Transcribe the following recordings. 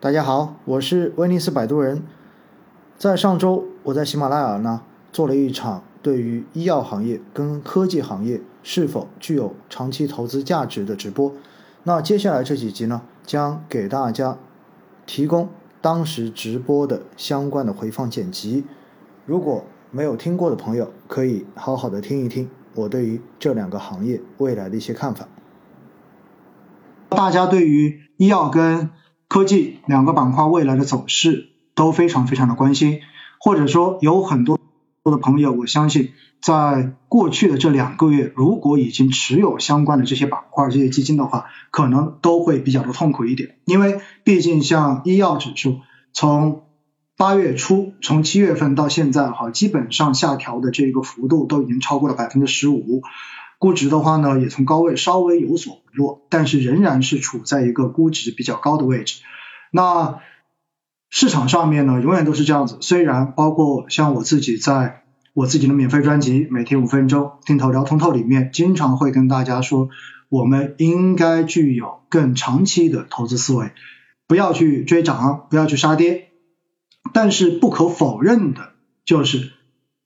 大家好，我是威尼斯摆渡人。在上周，我在喜马拉雅呢做了一场对于医药行业跟科技行业是否具有长期投资价值的直播。那接下来这几集呢，将给大家提供当时直播的相关的回放剪辑。如果没有听过的朋友，可以好好的听一听我对于这两个行业未来的一些看法。大家对于医药跟科技两个板块未来的走势都非常非常的关心，或者说有很多的朋友，我相信在过去的这两个月，如果已经持有相关的这些板块、这些基金的话，可能都会比较的痛苦一点，因为毕竟像医药指数从八月初，从七月份到现在哈，基本上下调的这个幅度都已经超过了百分之十五。估值的话呢，也从高位稍微有所回落，但是仍然是处在一个估值比较高的位置。那市场上面呢，永远都是这样子。虽然包括像我自己在我自己的免费专辑《每天五分钟听头聊通透》里面，经常会跟大家说，我们应该具有更长期的投资思维，不要去追涨，不要去杀跌。但是不可否认的就是，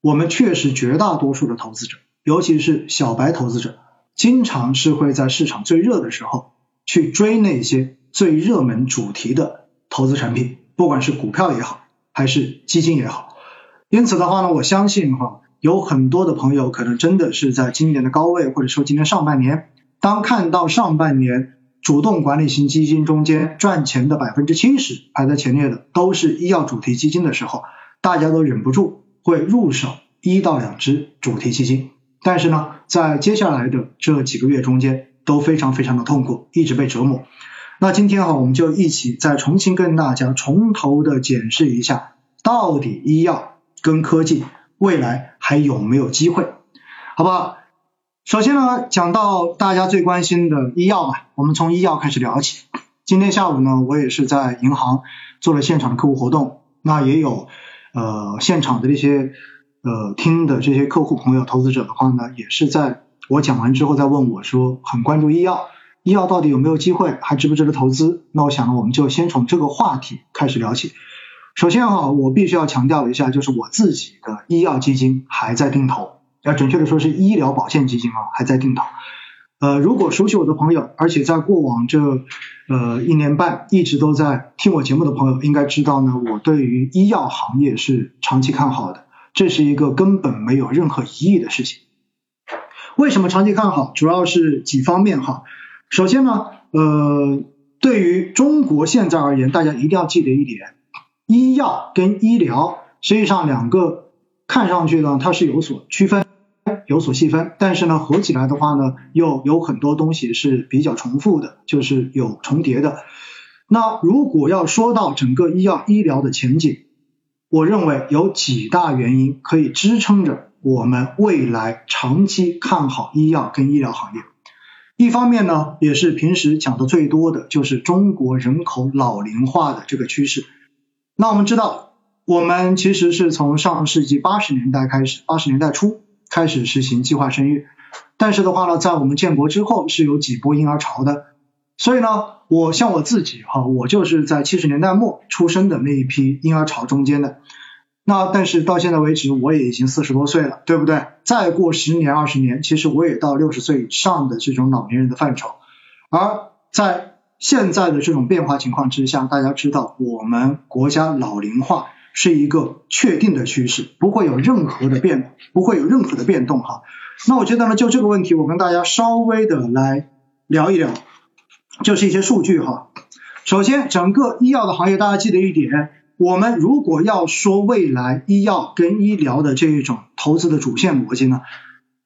我们确实绝大多数的投资者。尤其是小白投资者，经常是会在市场最热的时候去追那些最热门主题的投资产品，不管是股票也好，还是基金也好。因此的话呢，我相信哈，有很多的朋友可能真的是在今年的高位，或者说今年上半年，当看到上半年主动管理型基金中间赚钱的百分之七十排在前列的都是医药主题基金的时候，大家都忍不住会入手一到两只主题基金。但是呢，在接下来的这几个月中间都非常非常的痛苦，一直被折磨。那今天哈，我们就一起再重新跟大家从头的检视一下，到底医药跟科技未来还有没有机会，好不好？首先呢，讲到大家最关心的医药嘛，我们从医药开始聊起。今天下午呢，我也是在银行做了现场的客户活动，那也有呃现场的这些。呃，听的这些客户朋友、投资者的话呢，也是在我讲完之后再问我说，很关注医药，医药到底有没有机会，还值不值得投资？那我想呢，我们就先从这个话题开始聊起。首先哈，我必须要强调一下，就是我自己的医药基金还在定投，要准确的说是医疗保健基金啊，还在定投。呃，如果熟悉我的朋友，而且在过往这呃一年半一直都在听我节目的朋友，应该知道呢，我对于医药行业是长期看好的。这是一个根本没有任何疑义的事情。为什么长期看好？主要是几方面哈。首先呢，呃，对于中国现在而言，大家一定要记得一点：医药跟医疗实际上两个看上去呢，它是有所区分、有所细分，但是呢，合起来的话呢，又有很多东西是比较重复的，就是有重叠的。那如果要说到整个医药医疗的前景，我认为有几大原因可以支撑着我们未来长期看好医药跟医疗行业。一方面呢，也是平时讲的最多的就是中国人口老龄化的这个趋势。那我们知道，我们其实是从上世纪八十年代开始，八十年代初开始实行计划生育，但是的话呢，在我们建国之后是有几波婴儿潮的。所以呢，我像我自己哈，我就是在七十年代末出生的那一批婴儿潮中间的。那但是到现在为止，我也已经四十多岁了，对不对？再过十年二十年，其实我也到六十岁以上的这种老年人的范畴。而在现在的这种变化情况之下，大家知道，我们国家老龄化是一个确定的趋势，不会有任何的变，不会有任何的变动哈。那我觉得呢，就这个问题，我跟大家稍微的来聊一聊。就是一些数据哈。首先，整个医药的行业，大家记得一点，我们如果要说未来医药跟医疗的这一种投资的主线逻辑呢，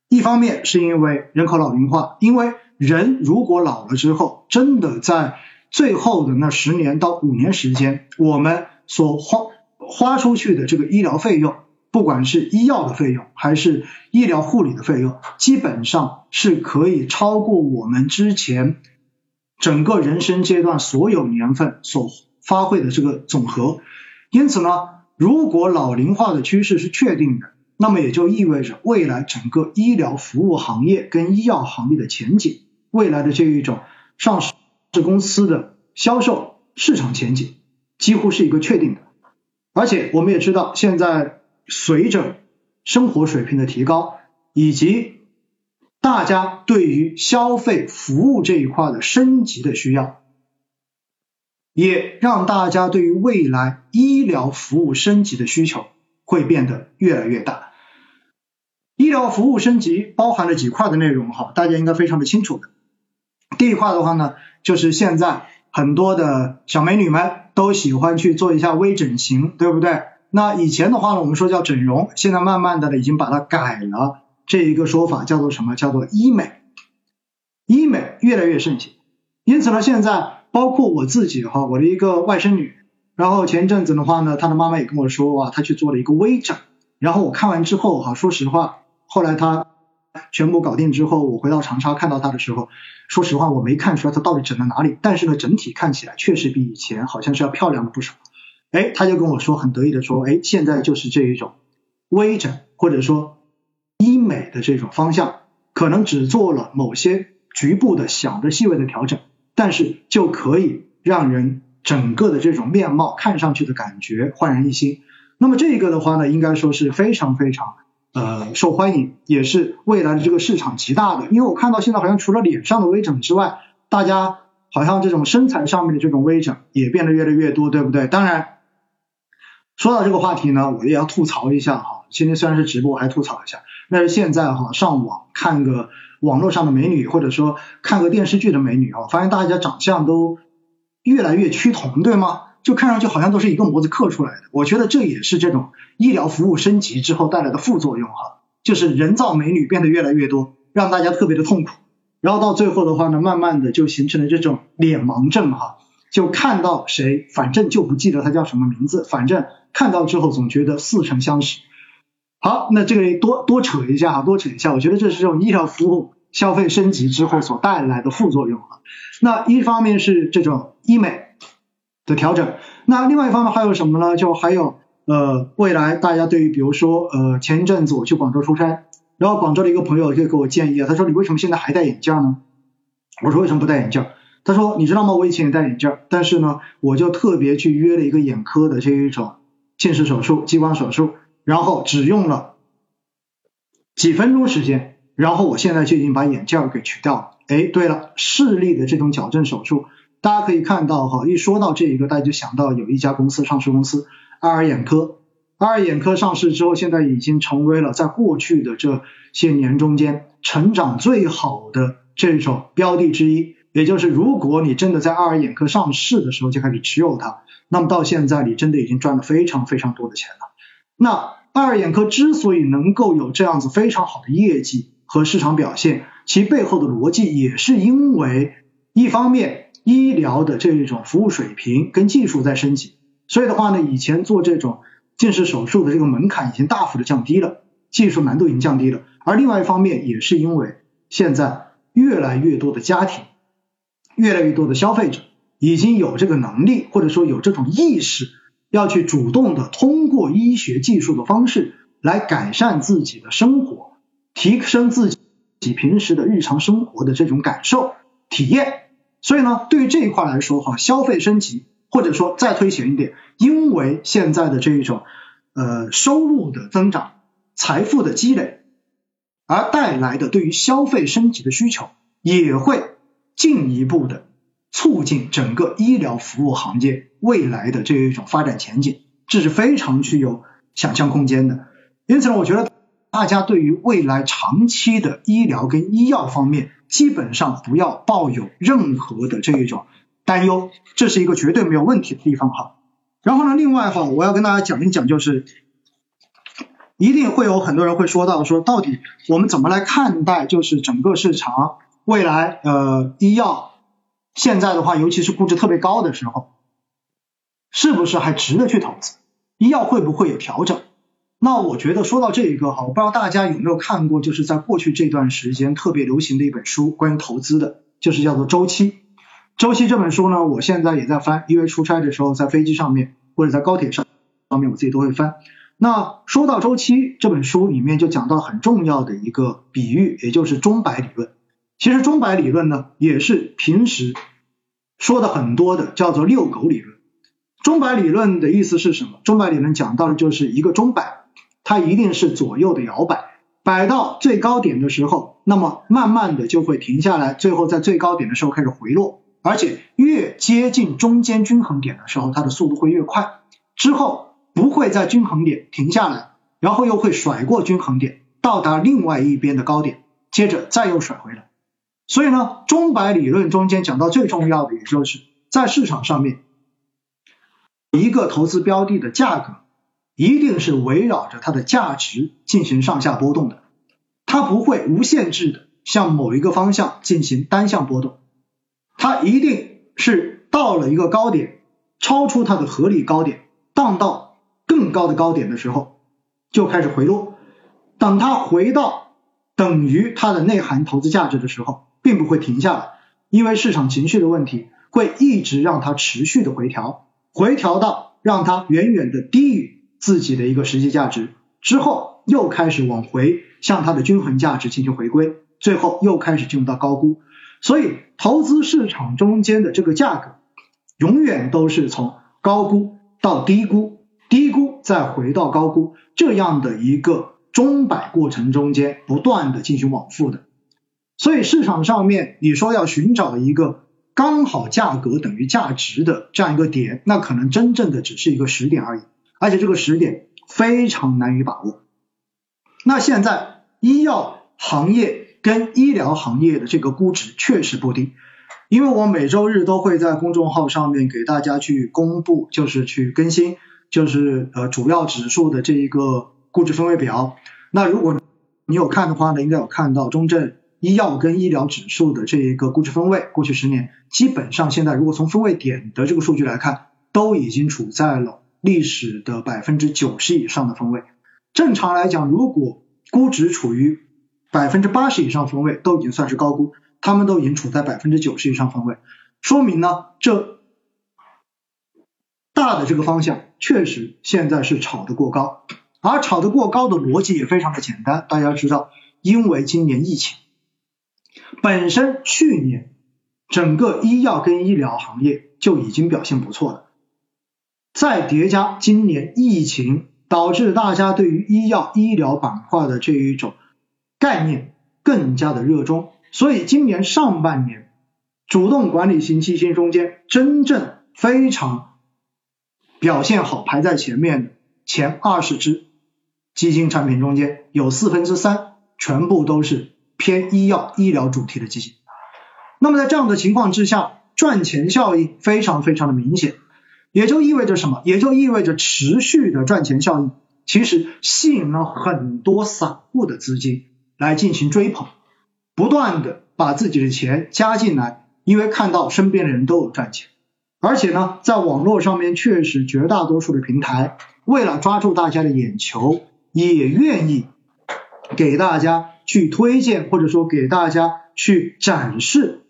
一方面是因为人口老龄化，因为人如果老了之后，真的在最后的那十年到五年时间，我们所花花出去的这个医疗费用，不管是医药的费用还是医疗护理的费用，基本上是可以超过我们之前。整个人生阶段所有年份所发挥的这个总和，因此呢，如果老龄化的趋势是确定的，那么也就意味着未来整个医疗服务行业跟医药行业的前景，未来的这一种上市公司的销售市场前景，几乎是一个确定的。而且我们也知道，现在随着生活水平的提高，以及大家对于消费服务这一块的升级的需要，也让大家对于未来医疗服务升级的需求会变得越来越大。医疗服务升级包含了几块的内容哈，大家应该非常的清楚的。第一块的话呢，就是现在很多的小美女们都喜欢去做一下微整形，对不对？那以前的话呢，我们说叫整容，现在慢慢的呢，已经把它改了，这一个说法叫做什么？叫做医美。医美越来越盛行，因此呢，现在包括我自己哈，我的一个外甥女，然后前一阵子的话呢，她的妈妈也跟我说哇，她去做了一个微整，然后我看完之后哈，说实话，后来她。全部搞定之后，我回到长沙看到她的时候，说实话我没看出来她到底整了哪里，但是呢，整体看起来确实比以前好像是要漂亮了不少。哎，她就跟我说很得意的说，哎，现在就是这一种微整或者说的这种方向，可能只做了某些局部的小的细微的调整，但是就可以让人整个的这种面貌看上去的感觉焕然一新。那么这个的话呢，应该说是非常非常。呃，受欢迎也是未来的这个市场极大的，因为我看到现在好像除了脸上的微整之外，大家好像这种身材上面的这种微整也变得越来越多，对不对？当然，说到这个话题呢，我也要吐槽一下哈，今天虽然是直播，还吐槽一下，那是现在哈，上网看个网络上的美女，或者说看个电视剧的美女啊，发现大家长相都越来越趋同，对吗？就看上去好像都是一个模子刻出来的，我觉得这也是这种医疗服务升级之后带来的副作用哈，就是人造美女变得越来越多，让大家特别的痛苦，然后到最后的话呢，慢慢的就形成了这种脸盲症哈，就看到谁反正就不记得他叫什么名字，反正看到之后总觉得似曾相识。好，那这个多多扯一下哈，多扯一下，我觉得这是这种医疗服务消费升级之后所带来的副作用啊。那一方面是这种医美。的调整，那另外一方面还有什么呢？就还有呃，未来大家对于比如说呃，前一阵子我去广州出差，然后广州的一个朋友就给我建议啊，他说你为什么现在还戴眼镜呢？我说为什么不戴眼镜？他说你知道吗？我以前也戴眼镜，但是呢，我就特别去约了一个眼科的这一种近视手术、激光手术，然后只用了几分钟时间，然后我现在就已经把眼镜给取掉了。哎，对了，视力的这种矫正手术。大家可以看到哈，一说到这一个，大家就想到有一家公司上市公司爱尔眼科。爱尔眼科上市之后，现在已经成为了在过去的这些年中间成长最好的这种标的之一。也就是如果你真的在爱尔眼科上市的时候就开始持有它，那么到现在你真的已经赚了非常非常多的钱了。那爱尔眼科之所以能够有这样子非常好的业绩和市场表现，其背后的逻辑也是因为一方面。医疗的这种服务水平跟技术在升级，所以的话呢，以前做这种近视手术的这个门槛已经大幅的降低了，技术难度已经降低了。而另外一方面，也是因为现在越来越多的家庭，越来越多的消费者已经有这个能力，或者说有这种意识，要去主动的通过医学技术的方式来改善自己的生活，提升自己平时的日常生活的这种感受体验。所以呢，对于这一块来说哈，消费升级或者说再推前一点，因为现在的这一种呃收入的增长、财富的积累而带来的对于消费升级的需求，也会进一步的促进整个医疗服务行业未来的这一种发展前景，这是非常具有想象空间的。因此呢，我觉得大家对于未来长期的医疗跟医药方面。基本上不要抱有任何的这一种担忧，这是一个绝对没有问题的地方哈。然后呢，另外哈，我要跟大家讲一讲，就是一定会有很多人会说到说，到底我们怎么来看待就是整个市场未来呃医药现在的话，尤其是估值特别高的时候，是不是还值得去投资？医药会不会有调整？那我觉得说到这一个哈，我不知道大家有没有看过，就是在过去这段时间特别流行的一本书，关于投资的，就是叫做《周期》。周期这本书呢，我现在也在翻，因为出差的时候在飞机上面或者在高铁上上面，我自己都会翻。那说到周期这本书里面就讲到很重要的一个比喻，也就是钟摆理论。其实钟摆理论呢，也是平时说的很多的，叫做遛狗理论。钟摆理论的意思是什么？钟摆理论讲到的就是一个钟摆，它一定是左右的摇摆，摆到最高点的时候，那么慢慢的就会停下来，最后在最高点的时候开始回落，而且越接近中间均衡点的时候，它的速度会越快，之后不会在均衡点停下来，然后又会甩过均衡点，到达另外一边的高点，接着再又甩回来。所以呢，钟摆理论中间讲到最重要的，也就是在市场上面。一个投资标的的价格一定是围绕着它的价值进行上下波动的，它不会无限制的向某一个方向进行单向波动，它一定是到了一个高点，超出它的合理高点，荡到更高的高点的时候就开始回落，等它回到等于它的内涵投资价值的时候，并不会停下来，因为市场情绪的问题会一直让它持续的回调。回调到让它远远的低于自己的一个实际价值之后，又开始往回向它的均衡价值进行回归，最后又开始进入到高估。所以，投资市场中间的这个价格，永远都是从高估到低估，低估再回到高估这样的一个钟摆过程中间不断的进行往复的。所以，市场上面你说要寻找一个。刚好价格等于价值的这样一个点，那可能真正的只是一个时点而已，而且这个时点非常难以把握。那现在医药行业跟医疗行业的这个估值确实不低，因为我每周日都会在公众号上面给大家去公布，就是去更新，就是呃主要指数的这一个估值分位表。那如果你有看的话呢，应该有看到中证。医药跟医疗指数的这一个估值分位，过去十年基本上现在如果从分位点的这个数据来看，都已经处在了历史的百分之九十以上的分位。正常来讲，如果估值处于百分之八十以上分位，都已经算是高估，他们都已经处在百分之九十以上分位，说明呢，这大的这个方向确实现在是炒得过高，而炒得过高的逻辑也非常的简单，大家知道，因为今年疫情。本身去年整个医药跟医疗行业就已经表现不错了，再叠加今年疫情导致大家对于医药医疗板块的这一种概念更加的热衷，所以今年上半年主动管理型基金中间真正非常表现好排在前面的前二十只基金产品中间有四分之三全部都是。偏医药医疗主题的基金，那么在这样的情况之下，赚钱效应非常非常的明显，也就意味着什么？也就意味着持续的赚钱效应，其实吸引了很多散户的资金来进行追捧，不断的把自己的钱加进来，因为看到身边的人都有赚钱，而且呢，在网络上面确实绝大多数的平台为了抓住大家的眼球，也愿意给大家。去推荐或者说给大家去展示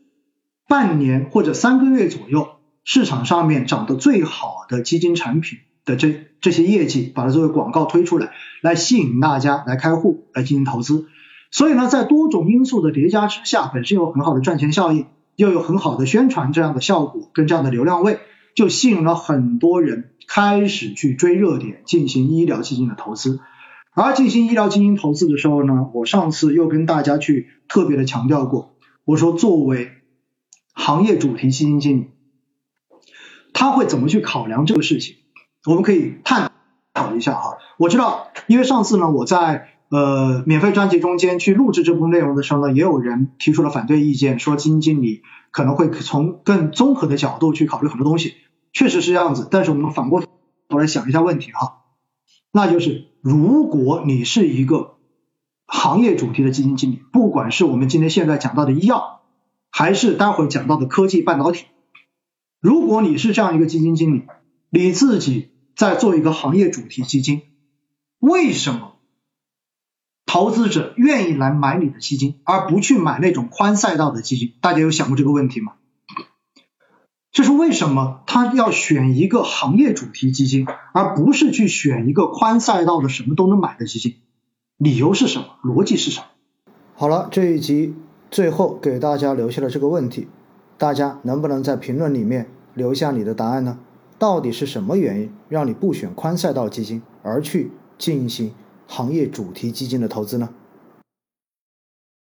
半年或者三个月左右市场上面涨得最好的基金产品的这这些业绩，把它作为广告推出来，来吸引大家来开户来进行投资。所以呢，在多种因素的叠加之下，本身有很好的赚钱效应，又有很好的宣传这样的效果跟这样的流量位，就吸引了很多人开始去追热点进行医疗基金的投资。而进行医疗基金投资的时候呢，我上次又跟大家去特别的强调过，我说作为行业主题基金经理，他会怎么去考量这个事情？我们可以探讨一下哈。我知道，因为上次呢，我在呃免费专辑中间去录制这部分内容的时候呢，也有人提出了反对意见，说基金经理可能会从更综合的角度去考虑很多东西，确实是这样子。但是我们反过头来想一下问题哈，那就是。如果你是一个行业主题的基金经理，不管是我们今天现在讲到的医药，还是待会儿讲到的科技半导体，如果你是这样一个基金经理，你自己在做一个行业主题基金，为什么投资者愿意来买你的基金，而不去买那种宽赛道的基金？大家有想过这个问题吗？这是为什么他要选一个行业主题基金，而不是去选一个宽赛道的什么都能买的基金？理由是什么？逻辑是什么？好了，这一集最后给大家留下了这个问题，大家能不能在评论里面留下你的答案呢？到底是什么原因让你不选宽赛道基金，而去进行行业主题基金的投资呢？